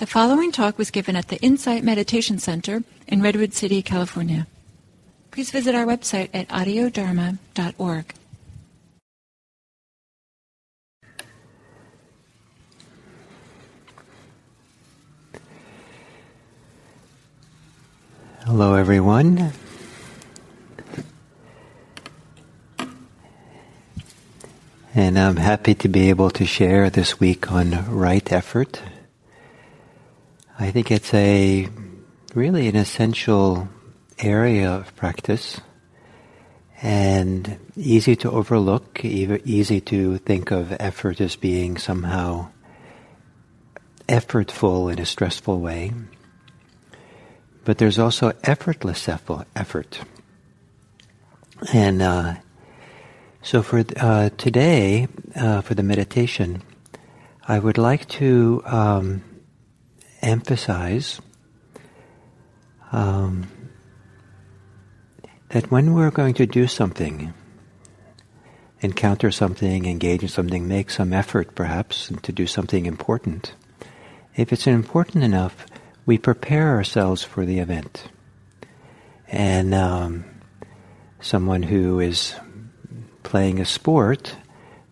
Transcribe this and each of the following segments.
The following talk was given at the Insight Meditation Center in Redwood City, California. Please visit our website at audiodharma.org. Hello, everyone. And I'm happy to be able to share this week on right effort. I think it's a really an essential area of practice and easy to overlook, easy to think of effort as being somehow effortful in a stressful way. But there's also effortless effort. And uh, so for uh, today, uh, for the meditation, I would like to um, emphasize um, that when we're going to do something, encounter something, engage in something, make some effort perhaps to do something important, if it's important enough, we prepare ourselves for the event. And um, someone who is playing a sport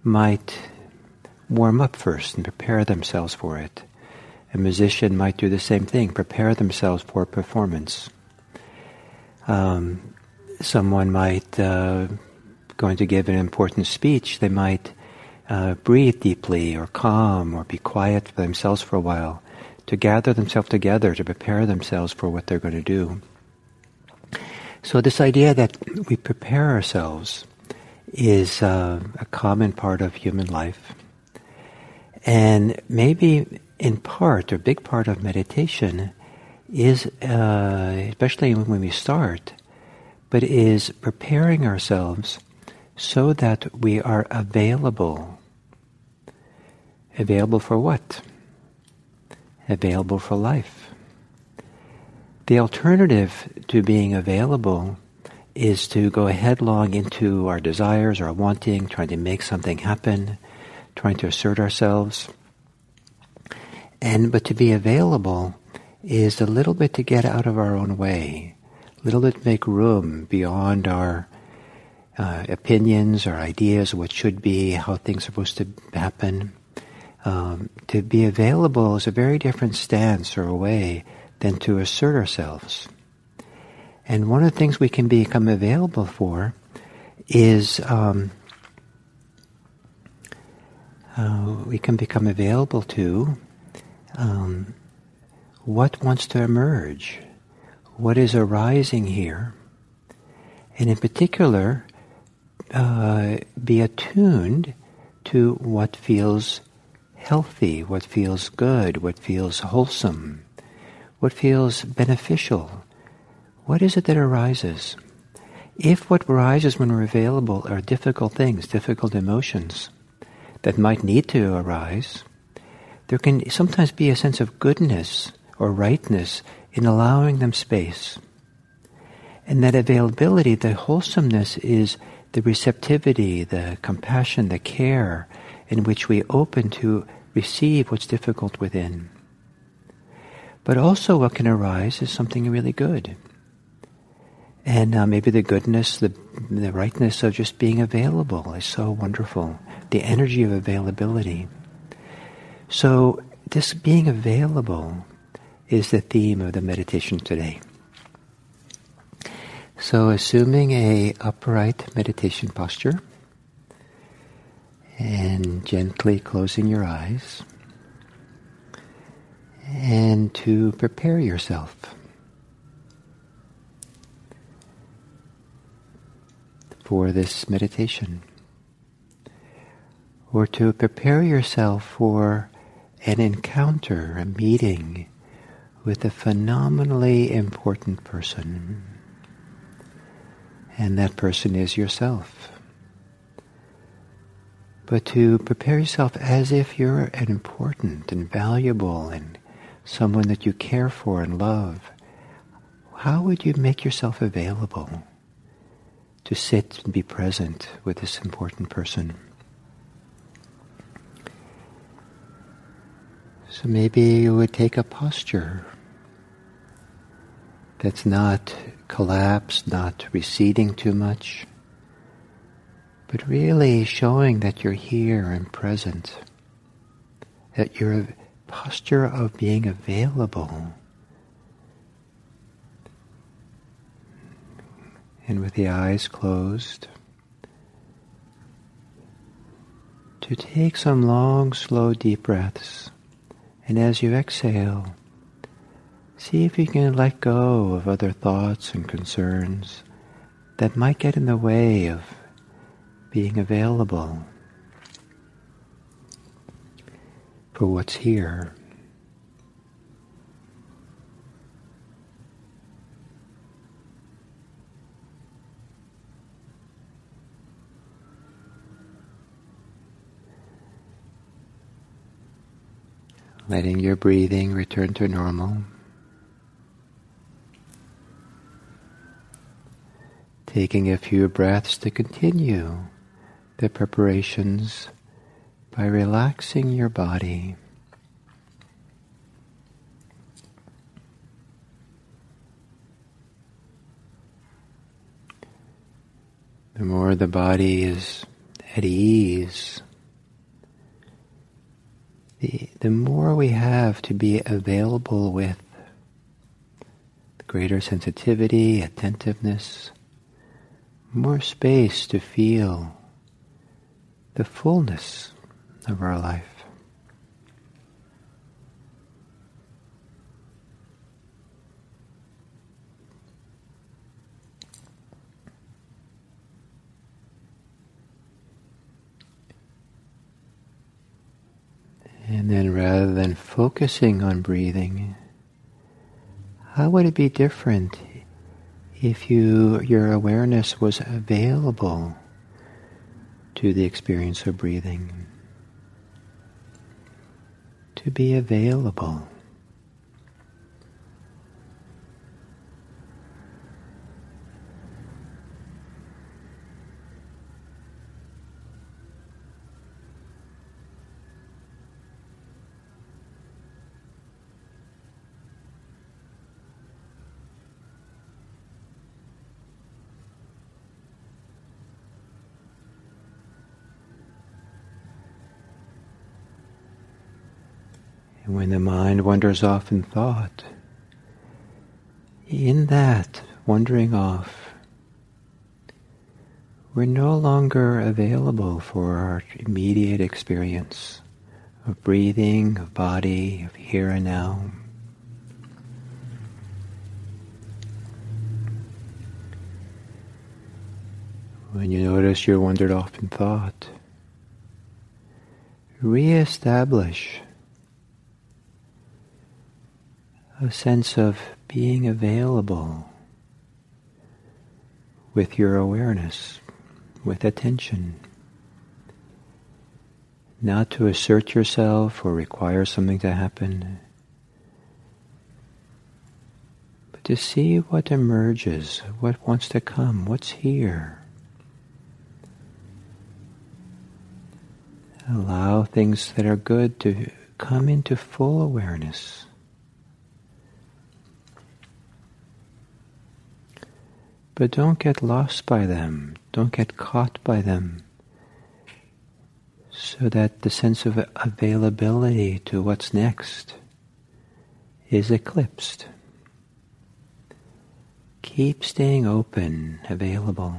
might warm up first and prepare themselves for it. A musician might do the same thing, prepare themselves for a performance. Um, someone might, uh, going to give an important speech, they might uh, breathe deeply or calm or be quiet for themselves for a while to gather themselves together to prepare themselves for what they're going to do. So this idea that we prepare ourselves is uh, a common part of human life. And maybe in part, or big part of meditation, is, uh, especially when we start, but is preparing ourselves so that we are available. Available for what? Available for life. The alternative to being available is to go headlong into our desires, our wanting, trying to make something happen, trying to assert ourselves. And but to be available is a little bit to get out of our own way, a little bit to make room beyond our uh, opinions, our ideas, what should be, how things are supposed to happen. Um, to be available is a very different stance or a way than to assert ourselves. And one of the things we can become available for is um, uh, we can become available to um, what wants to emerge, what is arising here, and in particular, uh, be attuned to what feels healthy, what feels good, what feels wholesome, what feels beneficial. What is it that arises? If what arises when we're available are difficult things, difficult emotions that might need to arise, there can sometimes be a sense of goodness or rightness in allowing them space. And that availability, the wholesomeness is the receptivity, the compassion, the care in which we open to receive what's difficult within. But also what can arise is something really good. And uh, maybe the goodness, the, the rightness of just being available is so wonderful. The energy of availability. So this being available is the theme of the meditation today. So assuming a upright meditation posture and gently closing your eyes and to prepare yourself for this meditation or to prepare yourself for an encounter, a meeting with a phenomenally important person. And that person is yourself. But to prepare yourself as if you're an important and valuable and someone that you care for and love, how would you make yourself available to sit and be present with this important person? So maybe you would take a posture that's not collapsed, not receding too much, but really showing that you're here and present, that you're a posture of being available. And with the eyes closed, to take some long, slow, deep breaths. And as you exhale, see if you can let go of other thoughts and concerns that might get in the way of being available for what's here. Letting your breathing return to normal. Taking a few breaths to continue the preparations by relaxing your body. The more the body is at ease, the, more we have to be available with, the greater sensitivity, attentiveness, more space to feel the fullness of our life. And then rather than focusing on breathing, how would it be different if you your awareness was available to the experience of breathing? To be available. And when the mind wanders off in thought, in that wandering off, we're no longer available for our immediate experience of breathing, of body, of here and now. When you notice you're wandered off in thought, re-establish a sense of being available with your awareness, with attention. Not to assert yourself or require something to happen, but to see what emerges, what wants to come, what's here. Allow things that are good to come into full awareness. But don't get lost by them, don't get caught by them, so that the sense of availability to what's next is eclipsed. Keep staying open, available.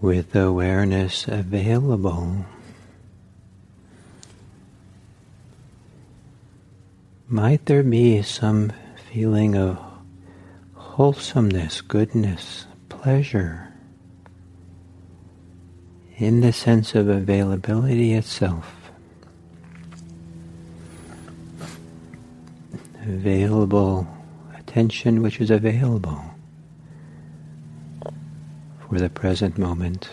With awareness available. Might there be some feeling of wholesomeness, goodness, pleasure in the sense of availability itself? Available attention which is available for the present moment.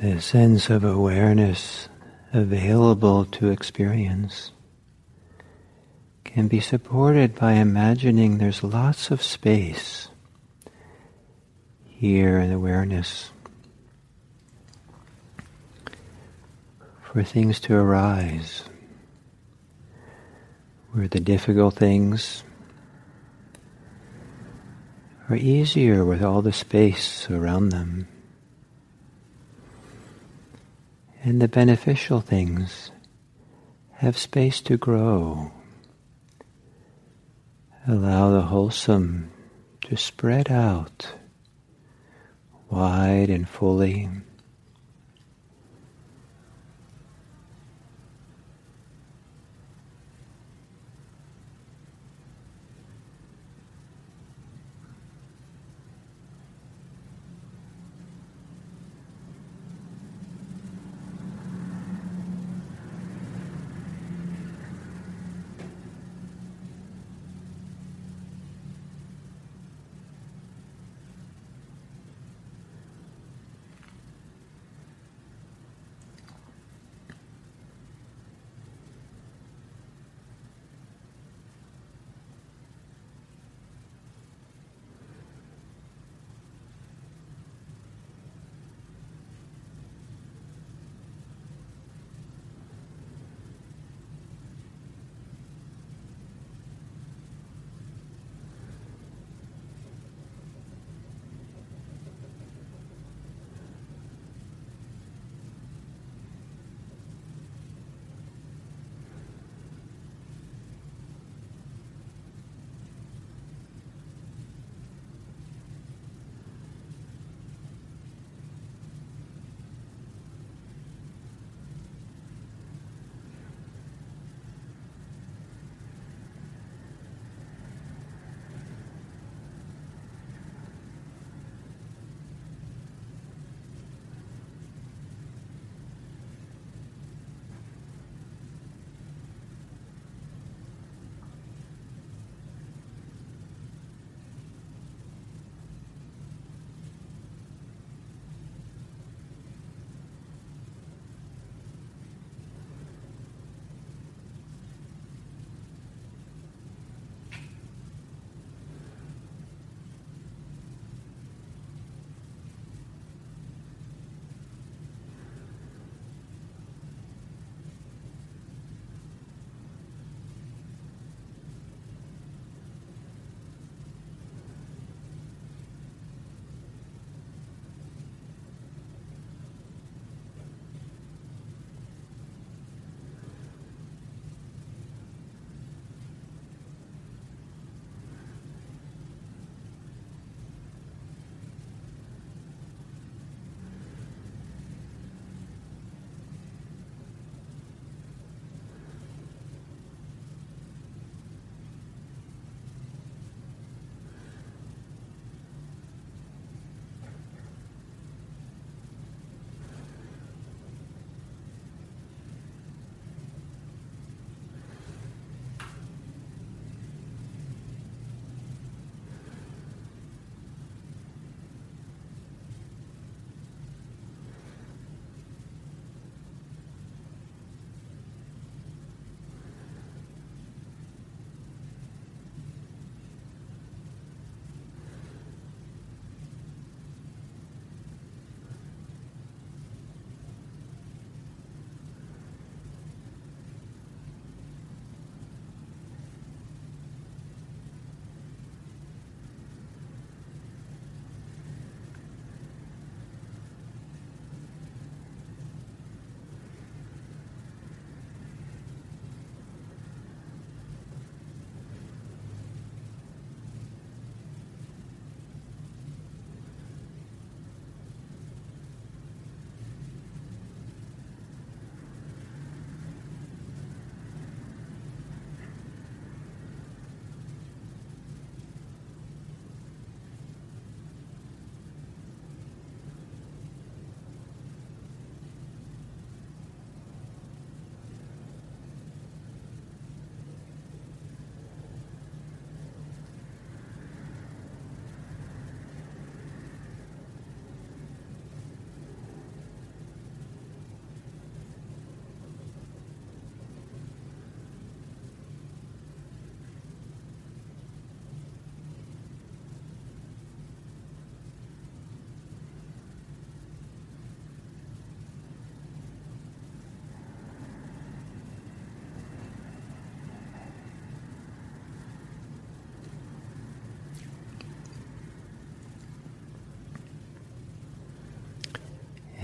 The sense of awareness available to experience can be supported by imagining there's lots of space here in awareness for things to arise where the difficult things are easier with all the space around them. And the beneficial things have space to grow. Allow the wholesome to spread out wide and fully.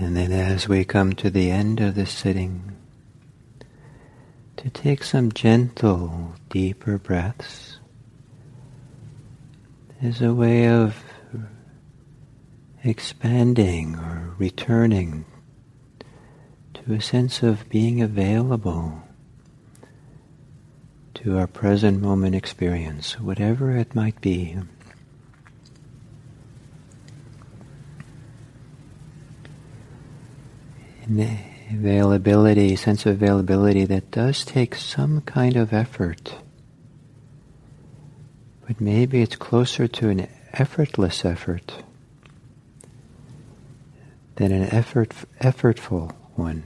And then as we come to the end of the sitting, to take some gentle, deeper breaths as a way of expanding or returning to a sense of being available to our present moment experience, whatever it might be. And availability, sense of availability that does take some kind of effort. But maybe it's closer to an effortless effort than an effort, effortful one.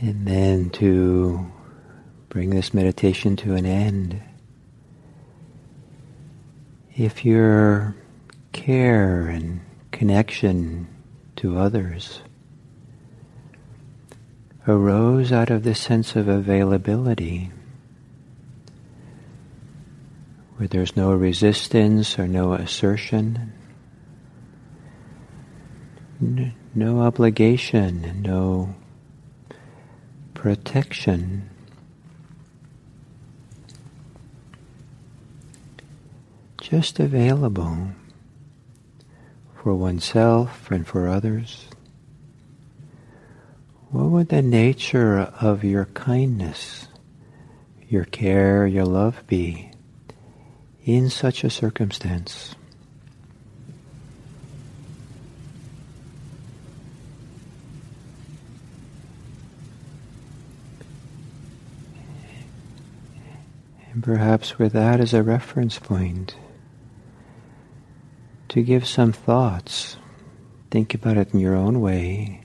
And then to bring this meditation to an end, if your care and connection to others arose out of this sense of availability, where there's no resistance or no assertion, no obligation, no protection. Just available for oneself and for others. What would the nature of your kindness, your care, your love be in such a circumstance? And perhaps with that as a reference point, to give some thoughts, think about it in your own way,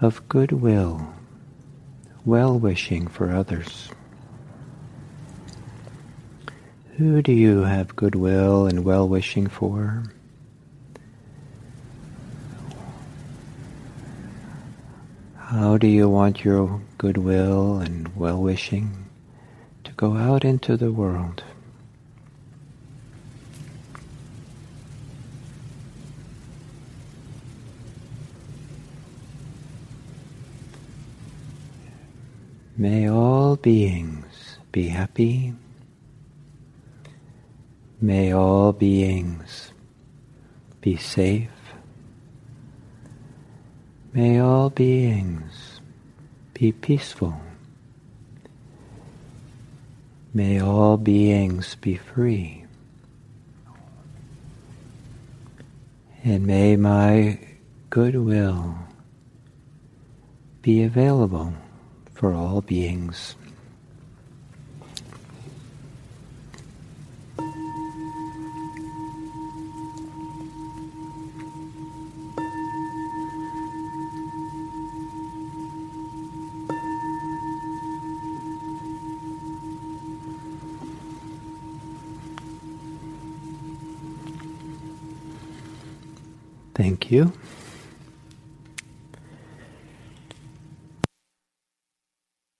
of goodwill, well wishing for others. Who do you have goodwill and well wishing for? How do you want your goodwill and well wishing go out into the world. May all beings be happy. May all beings be safe. May all beings be peaceful. May all beings be free. And may my goodwill be available for all beings. Thank you.